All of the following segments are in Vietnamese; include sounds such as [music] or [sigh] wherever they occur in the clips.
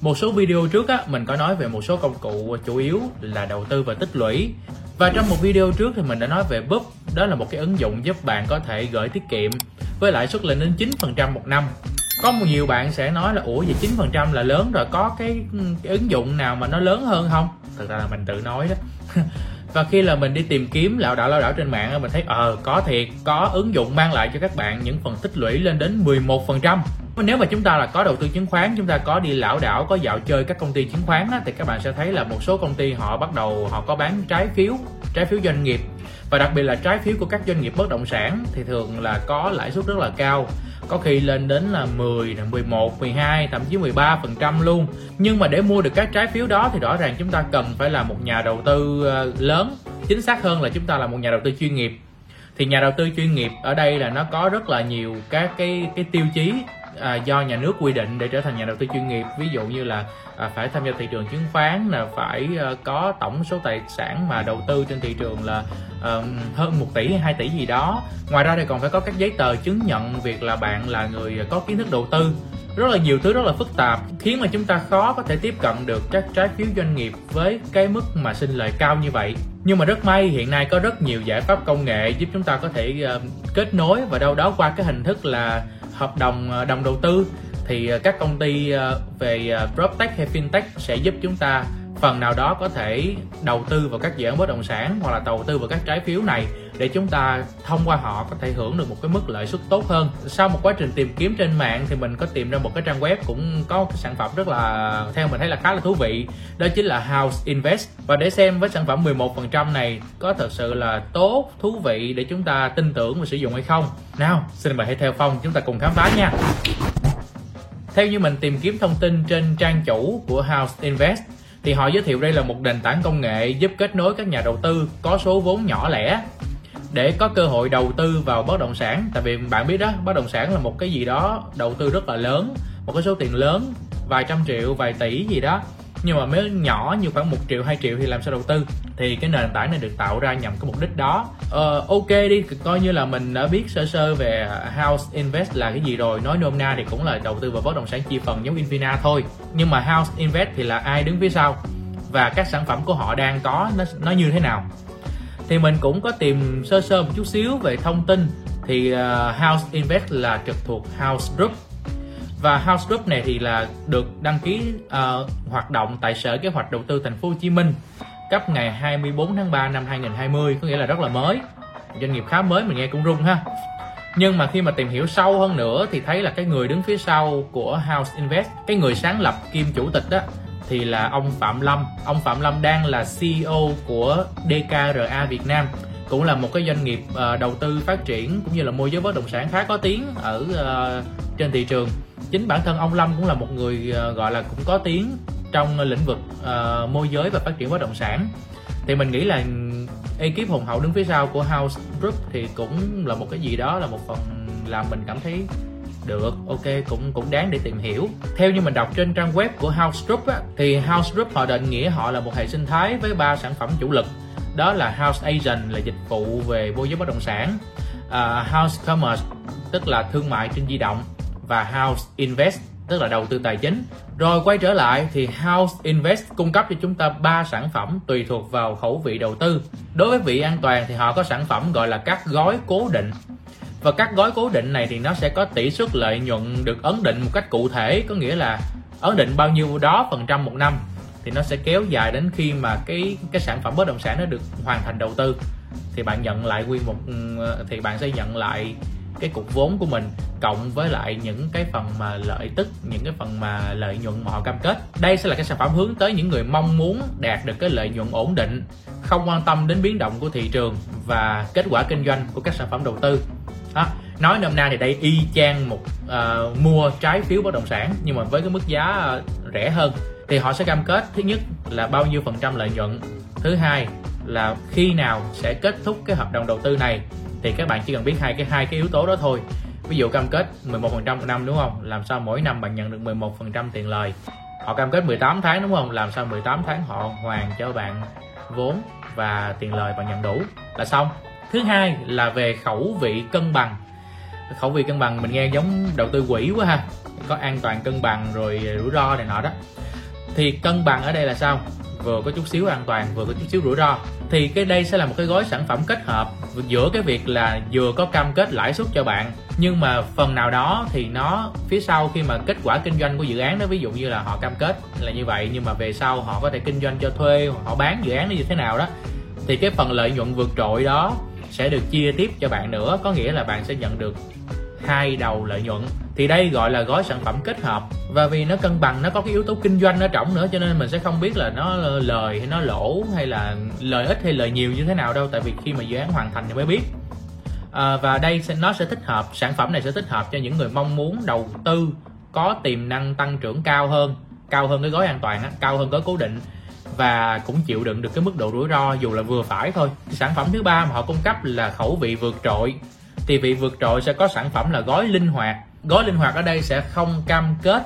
một số video trước á mình có nói về một số công cụ chủ yếu là đầu tư và tích lũy. Và trong một video trước thì mình đã nói về Boop đó là một cái ứng dụng giúp bạn có thể gửi tiết kiệm với lãi suất lên đến 9% một năm. Có một nhiều bạn sẽ nói là ủa vậy 9% là lớn rồi có cái, cái ứng dụng nào mà nó lớn hơn không? Thực ra là mình tự nói đó. [laughs] và khi là mình đi tìm kiếm lão đảo lão đảo trên mạng mình thấy ờ có thiệt có ứng dụng mang lại cho các bạn những phần tích lũy lên đến 11% nếu mà chúng ta là có đầu tư chứng khoán chúng ta có đi lão đảo có dạo chơi các công ty chứng khoán á, thì các bạn sẽ thấy là một số công ty họ bắt đầu họ có bán trái phiếu trái phiếu doanh nghiệp. Và đặc biệt là trái phiếu của các doanh nghiệp bất động sản thì thường là có lãi suất rất là cao có khi lên đến là 10, 11, 12, thậm chí 13% luôn. Nhưng mà để mua được các trái phiếu đó thì rõ ràng chúng ta cần phải là một nhà đầu tư ờ, lớn. Chính xác hơn là chúng ta là một nhà đầu tư chuyên nghiệp. Thì nhà đầu tư chuyên nghiệp ở đây là nó có rất là nhiều các cái cái tiêu chí à, do nhà nước quy định để trở thành nhà đầu tư chuyên nghiệp. Ví dụ như là à, phải tham gia thị trường chứng khoán là phải à, có tổng số tài sản mà đầu tư trên thị trường là à, hơn 1 tỷ hay 2 tỷ gì đó. Ngoài ra thì còn phải có các giấy tờ chứng nhận việc là bạn là người có kiến thức đầu tư. Rất là nhiều thứ rất là phức tạp khiến mà chúng ta khó có thể tiếp cận được các trái phiếu doanh nghiệp với cái mức mà sinh lời cao như vậy. Nhưng mà rất may hiện nay có rất nhiều giải pháp công nghệ giúp chúng ta có thể uh, kết nối và đâu đó qua cái hình thức là hợp đồng ờ, đồng đầu tư, thì ờ, các công ty ờ, về PropTech hay FinTech sẽ giúp chúng ta phần nào đó có thể đầu tư vào các dự án bất động sản hoặc là đầu tư vào các trái phiếu này để chúng ta thông qua họ có thể hưởng được một cái mức lợi suất tốt hơn. Sau một quá trình tìm kiếm trên mạng thì mình có tìm ra một cái trang web cũng có một cái sản phẩm rất là, theo mình thấy là khá là thú vị. Đó chính là House Invest. Và để xem với sản phẩm 11% này có thật sự là tốt, thú vị để chúng ta tin tưởng và sử dụng hay không. Nào, xin mời hãy theo phong chúng ta cùng khám phá nha. Theo như mình tìm kiếm thông tin trên trang chủ của House Invest thì họ giới thiệu đây là một nền tảng công nghệ giúp kết nối các nhà đầu tư có số vốn nhỏ lẻ. Để có cơ hội đầu tư vào bất động sản, tại vì bạn biết đó, bất động sản là một cái gì đó đầu tư rất là lớn, một cái số tiền lớn, vài trăm triệu, vài tỷ gì đó nhưng mà mới nhỏ như khoảng một triệu hai triệu thì làm sao đầu tư? Thì cái nền tảng này được tạo ra nhằm cái mục đích đó. Ờ, ok đi coi như là mình đã biết sơ sơ về house invest là cái gì rồi. Nói nôm na thì cũng là đầu tư vào bất động sản chia phần giống invina thôi. Nhưng mà house invest thì là ai đứng phía sau? Và các sản phẩm của họ đang có nó nó như thế nào? Thì mình cũng có tìm sơ sơ một chút xíu về thông tin. Thì uh, House Invest là trực thuộc House Group và House Group này thì là được đăng ký uh, hoạt động tại Sở Kế hoạch Đầu tư Thành phố Hồ Chí Minh cấp ngày 24 tháng 3 năm 2020 có nghĩa là rất là mới. Doanh nghiệp khá mới mình nghe cũng rung ha. Nhưng mà khi mà tìm hiểu sâu hơn nữa thì thấy là cái người đứng phía sau của House Invest cái người sáng lập kim chủ tịch đó thì là ông Phạm Lâm. Ông Phạm Lâm đang là CEO của DKRA Việt Nam cũng là một cái doanh nghiệp uh, đầu tư phát triển cũng như là môi giới bất động sản khá có tiếng ở uh, trên thị trường. Chính bản thân ông Lâm cũng là một người uh, gọi là cũng có tiếng trong lĩnh vực uh, môi giới và phát triển bất động sản. Thì mình nghĩ là ekip hùng hậu đứng phía sau của House Group thì cũng là một cái gì đó là một phần làm mình cảm thấy được ok cũng cũng đáng để tìm hiểu. Theo như mình đọc trên trang web của House Group á, thì House Group họ định nghĩa họ là một hệ sinh thái với ba sản phẩm chủ lực đó là House Agent là dịch vụ về môi giới bất động sản uh, House Commerce tức là thương mại trên di động và House Invest tức là đầu tư tài chính. Rồi quay trở lại thì House Invest cung cấp cho chúng ta ba sản phẩm tùy thuộc vào khẩu vị đầu tư. Đối với vị an toàn thì họ có sản phẩm gọi là các gói cố định và các gói cố định này thì nó sẽ có tỷ suất lợi nhuận được ấn định một cách cụ thể có nghĩa là ấn định bao nhiêu đó phần trăm một năm thì nó sẽ kéo dài đến khi mà cái cái sản phẩm bất động sản nó được hoàn thành đầu tư. Thì bạn nhận lại quy một ừ, thì bạn sẽ nhận lại cái cục vốn của mình cộng với lại những cái phần mà lợi tức những cái phần mà lợi nhuận mà họ cam kết. Đây sẽ là cái sản phẩm hướng tới những người mong muốn đạt được cái lợi nhuận ổn định không quan tâm đến biến động của thị trường và kết quả kinh doanh của các sản phẩm đầu tư. Đó. nói nôm na thì đây y chang một uh, mua trái phiếu bất động sản nhưng mà với cái mức giá uh, rẻ hơn thì họ sẽ cam kết, thứ nhất là bao nhiêu phần trăm lợi nhuận. Thứ hai là khi nào sẽ kết thúc cái hợp đồng đầu tư này. Thì các bạn chỉ cần biết hai cái hai cái yếu tố đó thôi. Ví dụ cam kết 11% một năm, đúng không? Làm sao mỗi năm bạn nhận được 11% tiền lời? Họ cam kết 18 tháng, đúng không? Làm sao 18 tháng họ hoàn cho bạn vốn và tiền lời bạn nhận đủ là xong. Thứ hai là về khẩu vị cân bằng. Khẩu vị cân bằng mình nghe giống đầu tư quỹ quá ha. Có an toàn cân bằng rồi rủi ro này nọ đó thì cân bằng ở đây là sao? Vừa có chút xíu an toàn, vừa có chút xíu rủi ro. Thì cái đây sẽ là một cái gói sản phẩm kết hợp giữa cái việc là vừa có cam kết lãi suất cho bạn, nhưng mà phần nào đó thì nó phía sau khi mà kết quả kinh doanh của dự án đó, ví dụ như là họ cam kết là như vậy, nhưng mà về sau họ có thể kinh doanh cho thuê, họ bán dự án nó như thế nào đó, thì cái phần lợi nhuận vượt trội đó sẽ được chia tiếp cho bạn nữa. Có nghĩa là bạn sẽ nhận được hai đầu lợi nhuận. Thì đây gọi là gói sản phẩm kết hợp. Và vì nó cân bằng nó có cái yếu tố kinh doanh ở trọng nữa cho nên mình sẽ không biết là nó lời hay nó lỗ hay là lợi ích hay lời nhiều như thế nào đâu tại vì khi mà dự án hoàn thành thì mới biết. À, và đây sẽ nó sẽ thích hợp sản phẩm này sẽ thích hợp cho những người mong muốn đầu tư có tiềm năng tăng trưởng cao hơn cao hơn cái gói an toàn cao hơn gói cố định và cũng chịu đựng được cái mức độ rủi ro dù là vừa phải thôi. Sản phẩm thứ ba mà họ cung cấp là khẩu vị vượt trội thì vị vượt trội sẽ có sản phẩm là gói linh hoạt. Gói linh hoạt ở đây sẽ không cam kết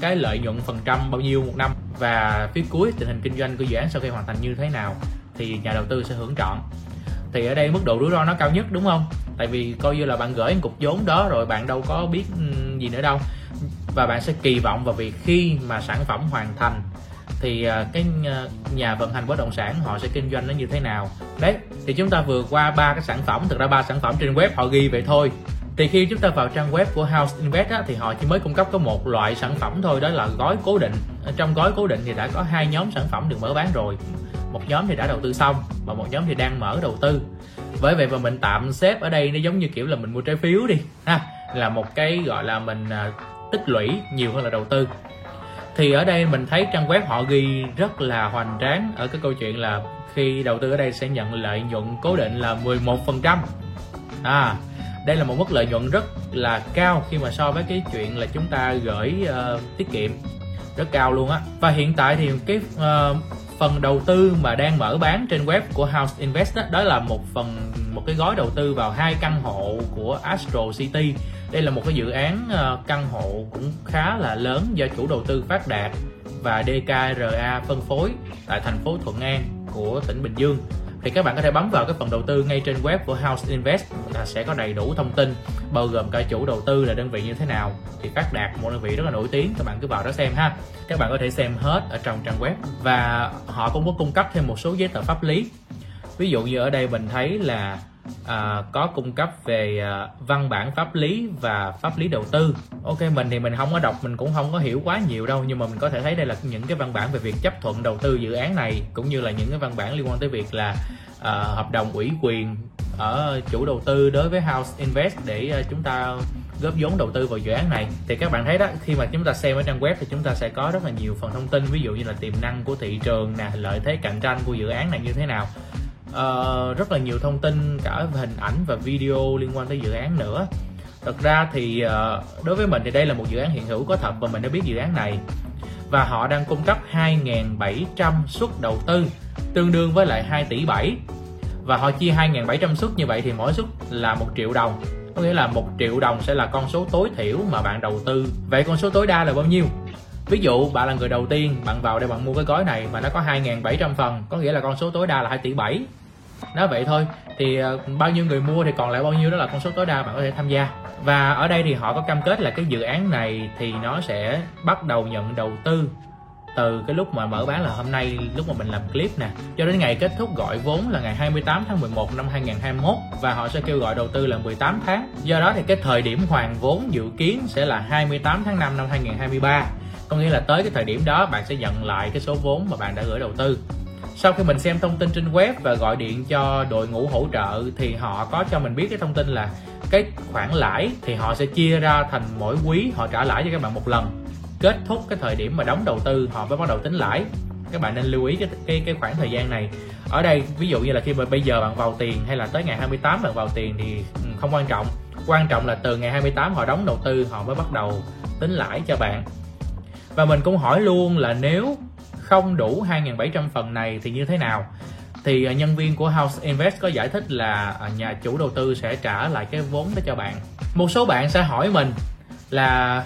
cái lợi nhuận phần trăm bao nhiêu một năm. Và phía cuối, tình hình kinh doanh của dự án sau khi hoàn thành như thế nào thì nhà đầu tư sẽ hưởng trọn. Thì ở đây mức độ rủi ro nó cao nhất, đúng không? Tại vì coi như là bạn gửi một cục vốn đó rồi bạn đâu có biết gì nữa đâu. Và bạn sẽ kỳ vọng vào việc khi mà sản phẩm hoàn thành thì ờ, cái ờ, nhà vận hành bất động sản họ sẽ kinh doanh nó như thế nào. Đấy thì chúng ta vừa qua ba cái sản phẩm thực ra ba sản phẩm trên web họ ghi vậy thôi. Thì khi chúng ta vào trang web của House Invest á, thì họ chỉ mới cung cấp có một loại sản phẩm thôi đó là gói cố định. Trong gói cố định thì đã có hai nhóm sản phẩm được mở bán rồi. Một nhóm thì đã đầu tư xong và một nhóm thì đang mở đầu tư. Bởi vậy mà mình tạm xếp ở đây nó giống như kiểu là mình mua trái phiếu đi ha là một cái gọi là mình à, tích lũy nhiều hơn là đầu tư thì ở đây mình thấy trang web họ ghi rất là hoành tráng. Ở cái câu chuyện là khi đầu tư ở đây sẽ nhận lợi nhuận cố định là 11% à đây là một mức lợi nhuận rất là cao khi mà so với cái chuyện là chúng ta gửi uh, tiết kiệm. Rất cao luôn á. Và hiện tại thì cái uh, phần đầu tư mà đang mở bán trên web của House Invest đó, đó là một phần một cái gói đầu tư vào hai căn hộ của Astro City đây là một cái dự án ờ, căn hộ cũng khá là lớn do chủ đầu tư Phát Đạt và DKRA phân phối tại thành phố Thuận An của tỉnh Bình Dương. Thì các bạn có thể bấm vào cái phần đầu tư ngay trên web của House Invest là sẽ có đầy đủ thông tin, bao gồm cả chủ đầu tư là đơn vị như thế nào, thì Phát Đạt, một đơn vị rất là nổi tiếng, các bạn cứ vào đó xem ha. Các bạn có thể xem hết ở trong trang web. Và họ cũng có cung cấp thêm một số giấy tờ pháp lý. Ví dụ như ở đây mình thấy là à, có cung cấp về à, văn bản pháp lý và pháp lý đầu tư. Ok mình thì mình không có đọc mình cũng không có hiểu quá nhiều đâu nhưng mà mình có thể thấy đây là những cái văn bản về việc chấp thuận đầu tư dự án này cũng như là những cái văn bản liên quan tới việc là à, hợp đồng ủy quyền ở chủ đầu tư đối với House Invest để à, chúng ta góp vốn đầu tư vào dự án này. Thì các bạn thấy đó khi mà chúng ta xem ở trang web thì chúng ta sẽ có rất là nhiều phần thông tin ví dụ như là tiềm năng của thị trường nè lợi thế cạnh tranh của dự án này như thế nào uh, rất là nhiều thông tin cả hình ảnh và video liên quan tới dự án nữa. Thật ra thì uh, đối với mình thì đây là một dự án hiện hữu có thật và mình đã biết dự án này. Và họ đang cung cấp 2.700 suất đầu tư tương đương với lại 2 tỷ 7 và họ chia 2.700 suất như vậy thì mỗi suất là một triệu đồng. Có nghĩa là một triệu đồng sẽ là con số tối thiểu mà bạn đầu tư. Vậy con số tối đa là bao nhiêu? Ví dụ bạn là người đầu tiên bạn vào đây bạn mua cái gói này mà nó có 2.700 phần có nghĩa là con số tối đa là 2 tỷ 7 đó, vậy thôi. Thì ờ, bao nhiêu người mua thì còn lại bao nhiêu đó là con số tối đa bạn có thể tham gia. Và ở đây thì họ có cam kết là cái dự án này thì nó sẽ bắt đầu nhận đầu tư từ cái lúc mà mở bán là hôm nay, lúc mà mình làm clip nè. Cho đến ngày kết thúc gọi vốn là ngày 28 tháng 11 năm 2021 và họ sẽ kêu gọi đầu tư là 18 tháng. Do đó thì cái thời điểm hoàn vốn dự kiến sẽ là 28 tháng 5 năm 2023 có nghĩa là tới cái thời điểm đó bạn sẽ nhận lại cái số vốn mà bạn đã gửi đầu tư sau khi mình xem thông tin trên web và gọi điện cho đội ngũ hỗ trợ thì họ có cho mình biết cái thông tin là cái khoản lãi thì họ sẽ chia ra thành mỗi quý, họ trả lãi cho các bạn một lần. Kết thúc cái thời điểm mà đóng đầu tư, họ mới bắt đầu tính lãi. Các bạn nên lưu ý cái cái cái khoảng thời gian này. Ở đây, ví dụ như là khi mà bây giờ bạn vào tiền hay là tới ngày 28 bạn vào tiền thì ừ, không quan trọng. Quan trọng là từ ngày 28 họ đóng đầu tư, họ mới bắt đầu tính lãi cho bạn. Và mình cũng hỏi luôn là nếu không đủ 2.700 phần này thì như thế nào? Thì à, nhân viên của House Invest có giải thích là à, nhà chủ đầu tư sẽ trả lại cái vốn đó cho bạn. Một số bạn sẽ hỏi mình là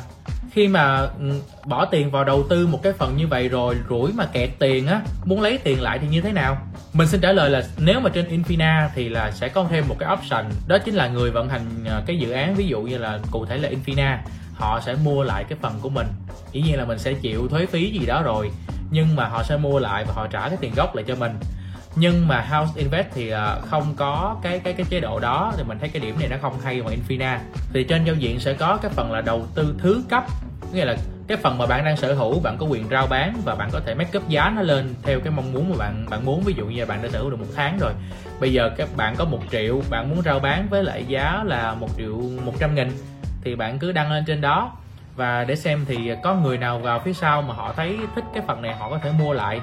khi mà ừ, bỏ tiền vào đầu tư một cái phần như vậy rồi rủi mà kẹt tiền á, muốn lấy tiền lại thì như thế nào? Mình xin trả lời là nếu mà trên Infina thì là sẽ có thêm một cái option, đó chính là người vận hành à, cái dự án. Ví dụ như là cụ thể là Infina, họ sẽ mua lại cái phần của mình. Dĩ nhiên là mình sẽ chịu thuế phí gì đó rồi nhưng mà họ sẽ mua lại và họ trả cái tiền gốc lại cho mình. Nhưng mà House Invest thì à, không có cái cái cái chế độ đó. Thì mình thấy cái điểm này nó không hay bằng Infina. Thì trên giao diện sẽ có cái phần là đầu tư thứ cấp. Nghĩa là cái phần mà bạn đang sở hữu, bạn có quyền rao bán và bạn có thể make up giá nó lên theo cái mong muốn mà bạn bạn muốn. Ví dụ như là bạn đã sở hữu được một tháng rồi. Bây giờ các bạn có một triệu, bạn muốn rao bán với lại giá là một triệu một trăm nghìn thì bạn cứ đăng lên trên đó và để xem thì có người nào vào phía sau mà họ thấy thích cái phần này họ có thể mua lại.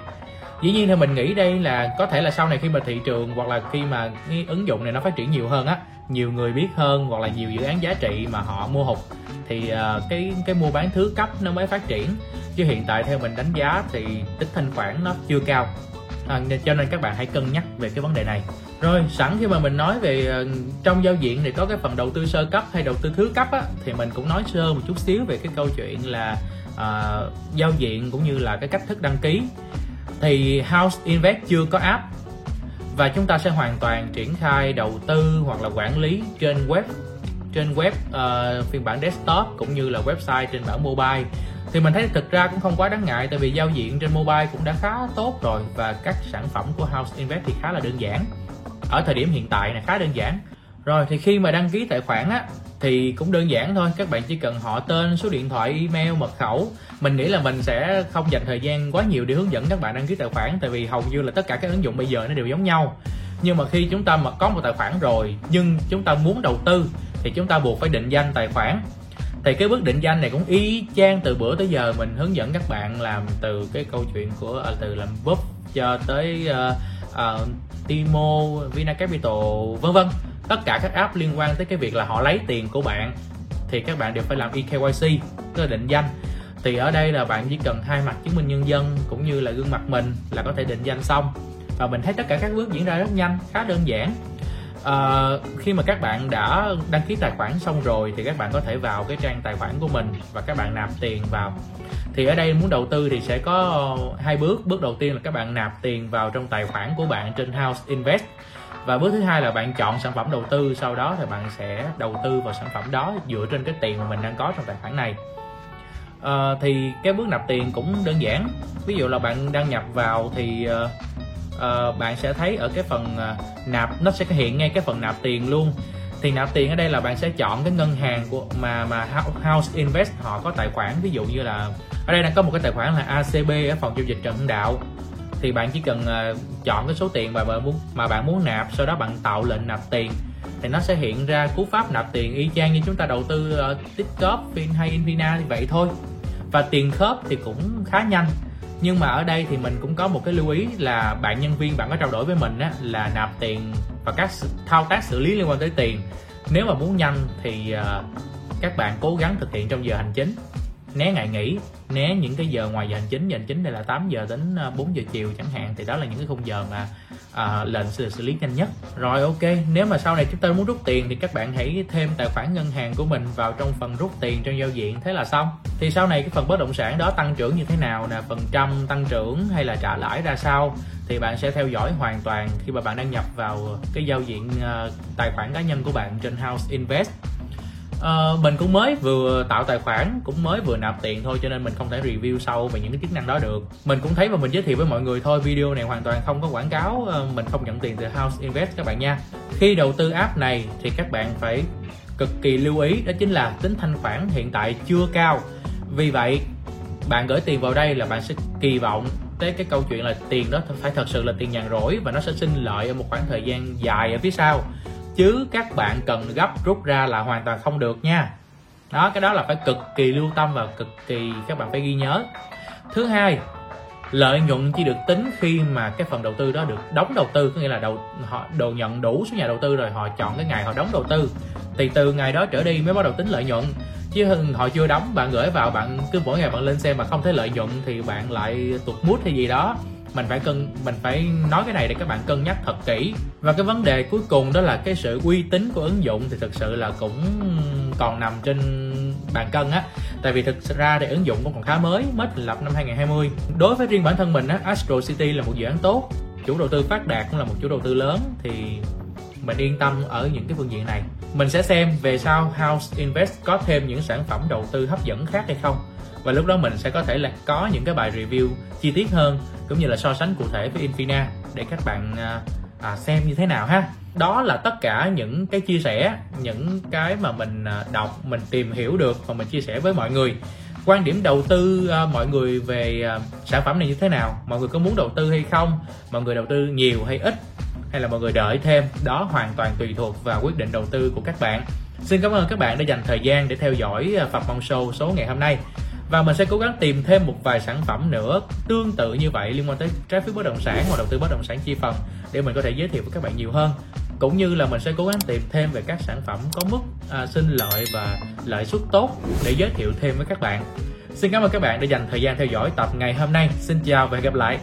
Dĩ nhiên thì mình nghĩ đây là có thể là sau này khi mà thị trường hoặc là khi mà cái ứng dụng này nó phát triển nhiều hơn á nhiều người biết hơn hoặc là nhiều dự án giá trị mà họ mua hụt thì ờ, cái cái mua bán thứ cấp nó mới phát triển. Chứ hiện tại theo mình đánh giá thì tích thanh khoản nó chưa cao. À, cho nên các bạn hãy cân nhắc về cái vấn đề này rồi sẵn khi mà mình nói về uh, trong giao diện thì có cái phần đầu tư sơ cấp hay đầu tư thứ cấp á thì mình cũng nói sơ một chút xíu về cái câu chuyện là uh, giao diện cũng như là cái cách thức đăng ký. Thì House Invest chưa có app và chúng ta sẽ hoàn toàn triển khai đầu tư hoặc là quản lý trên web trên web uh, phiên bản desktop cũng như là website trên bản mobile. Thì mình thấy thực ra cũng không quá đáng ngại tại vì giao diện trên mobile cũng đã khá tốt rồi và các sản phẩm của House Invest thì khá là đơn giản ở thời điểm hiện tại là khá đơn giản. Rồi thì khi mà đăng ký tài khoản á thì cũng đơn giản thôi. Các bạn chỉ cần họ tên số điện thoại email mật khẩu. Mình nghĩ là mình sẽ không dành thời gian quá nhiều để hướng dẫn các bạn đăng ký tài khoản tại vì hầu như là tất cả các ứng dụng bây giờ nó đều giống nhau. Nhưng mà khi chúng ta mà có một tài khoản rồi nhưng chúng ta muốn đầu tư thì chúng ta buộc phải định danh tài khoản. Thì cái bước định danh này cũng y chang từ bữa tới giờ. Mình hướng dẫn các bạn làm từ cái câu chuyện của à, từ làm búp cho tới uh, uh, Timo, Vina Capital vân vân. Tất cả các app liên quan tới cái việc là họ lấy tiền của bạn thì các bạn đều phải làm eKYC tức là định danh. Thì ở đây là bạn chỉ cần hai mặt chứng minh nhân dân cũng như là gương mặt mình là có thể định danh xong. Và mình thấy tất cả các bước diễn ra rất nhanh khá đơn giản à, khi mà các bạn đã đăng ký tài khoản xong rồi thì các bạn có thể vào cái trang tài khoản của mình và các bạn nạp tiền vào. Thì ở đây muốn đầu tư thì sẽ có hai bước. Bước đầu tiên là các bạn nạp tiền vào trong tài khoản của bạn trên House Invest. Và bước thứ hai là bạn chọn sản phẩm đầu tư sau đó thì bạn sẽ đầu tư vào sản phẩm đó dựa trên cái tiền mà mình đang có trong tài khoản này. À, thì cái bước nạp tiền cũng đơn giản. Ví dụ là bạn đăng nhập vào thì ờ, uh, bạn sẽ thấy ở cái phần uh, nạp nó sẽ hiện ngay cái phần nạp tiền luôn. Thì nạp tiền ở đây là bạn sẽ chọn cái ngân hàng của mà mà House Invest họ có tài khoản. Ví dụ như là ở đây đang có một cái tài khoản là ACB ở phòng giao dịch Trần Hưng Đạo. Thì bạn chỉ cần uh, chọn cái số tiền mà bạn muốn mà bạn muốn nạp sau đó bạn tạo lệnh nạp tiền. Thì nó sẽ hiện ra cú pháp nạp tiền y chang như chúng ta đầu tư uh, Tiktok, Fin hay invina thì vậy thôi. Và tiền khớp thì cũng khá nhanh nhưng mà ở đây thì mình cũng có một cái lưu ý là bạn nhân viên bạn có trao đổi với mình á là nạp tiền và các thao tác xử lý liên quan tới tiền. Nếu mà muốn nhanh thì uh, các bạn cố gắng thực hiện trong giờ hành chính né ngày nghỉ né những cái giờ ngoài giờ hành chính giờ hành chính đây là 8 giờ đến à, 4 giờ chiều chẳng hạn thì đó là những cái khung giờ mà à, lệnh sẽ xử lý nhanh nhất. Rồi ok nếu mà sau này chúng ta muốn rút tiền thì các bạn hãy thêm tài khoản ngân hàng của mình vào trong phần rút tiền trong giao diện. Thế là xong. Thì sau này cái phần bất động sản đó tăng trưởng như thế nào nè? Phần trăm tăng trưởng hay là trả lãi ra sao? Thì bạn sẽ theo dõi hoàn toàn khi mà bạn đăng nhập vào cái giao diện uh, tài khoản cá nhân của bạn trên House Invest uh, mình cũng mới vừa tạo tài khoản cũng mới vừa nạp tiền thôi cho nên mình không thể review sâu về những cái chức năng đó được. Mình cũng thấy và mình giới thiệu với mọi người thôi video này hoàn toàn không có quảng cáo uh, mình không nhận tiền từ House Invest các bạn nha. Khi đầu tư app này thì các bạn phải cực kỳ lưu ý đó chính là tính thanh khoản hiện tại chưa cao. Vì vậy bạn gửi tiền vào đây là bạn sẽ kỳ vọng tới cái câu chuyện là tiền đó phải thật sự là tiền nhàn rỗi và nó sẽ sinh lợi ở một khoảng thời gian dài ở phía sau chứ các bạn cần gấp rút ra là hoàn toàn không được nha. Đó, cái đó là phải cực kỳ lưu tâm và cực kỳ các bạn phải ghi nhớ. Thứ hai, lợi nhuận chỉ được tính khi mà cái phần đầu tư đó được đóng đầu tư, có nghĩa là đầu, họ đồ nhận đủ số nhà đầu tư rồi họ chọn cái ngày họ đóng đầu tư. Thì từ ngày đó trở đi mới bắt đầu tính lợi nhuận. Chứ họ chưa đóng, bạn gửi vào, bạn cứ mỗi ngày bạn lên xem mà không thấy lợi nhuận thì bạn lại tụt mút hay gì đó mình phải cân, mình phải nói cái này để các bạn cân nhắc thật kỹ. Và cái vấn đề cuối cùng đó là cái sự uy tín của ứng dụng thì thực sự là cũng còn nằm trên bàn cân á. Tại vì thực ra thì ứng dụng cũng còn khá mới mới thành lập năm 2020 đối với riêng bản thân mình á, Astro City là một dự án tốt. Chủ đầu tư phát đạt cũng là một chủ đầu tư lớn thì mình yên tâm ở những cái phương diện này. Mình sẽ xem về sau House Invest có thêm những sản phẩm đầu tư hấp dẫn khác hay không và lúc đó mình sẽ có thể là có những cái bài review chi tiết hơn cũng như là so sánh cụ thể với Infina để các bạn à, à, xem như thế nào ha. Đó là tất cả những cái chia sẻ những cái mà mình à, đọc mình tìm hiểu được và mình chia sẻ với mọi người. Quan điểm đầu tư à, mọi người về à, sản phẩm này như thế nào? Mọi người có muốn đầu tư hay không? Mọi người đầu tư nhiều hay ít? Hay là mọi người đợi thêm? Đó hoàn toàn tùy thuộc vào quyết định đầu tư của các bạn. Xin cảm ơn các bạn đã dành thời gian để theo dõi phật Phạm Mong Show số ngày hôm nay và mình sẽ cố gắng tìm thêm một vài sản phẩm nữa tương tự như vậy liên quan tới trái phiếu bất động sản hoặc đầu tư bất động sản chi phần để mình có thể giới thiệu với các bạn nhiều hơn. Cũng như là mình sẽ cố gắng tìm thêm về các sản phẩm có mức à, sinh lợi và lợi suất tốt để giới thiệu thêm với các bạn. Xin cảm ơn các bạn đã dành thời gian theo dõi tập ngày hôm nay. Xin chào và hẹn gặp lại.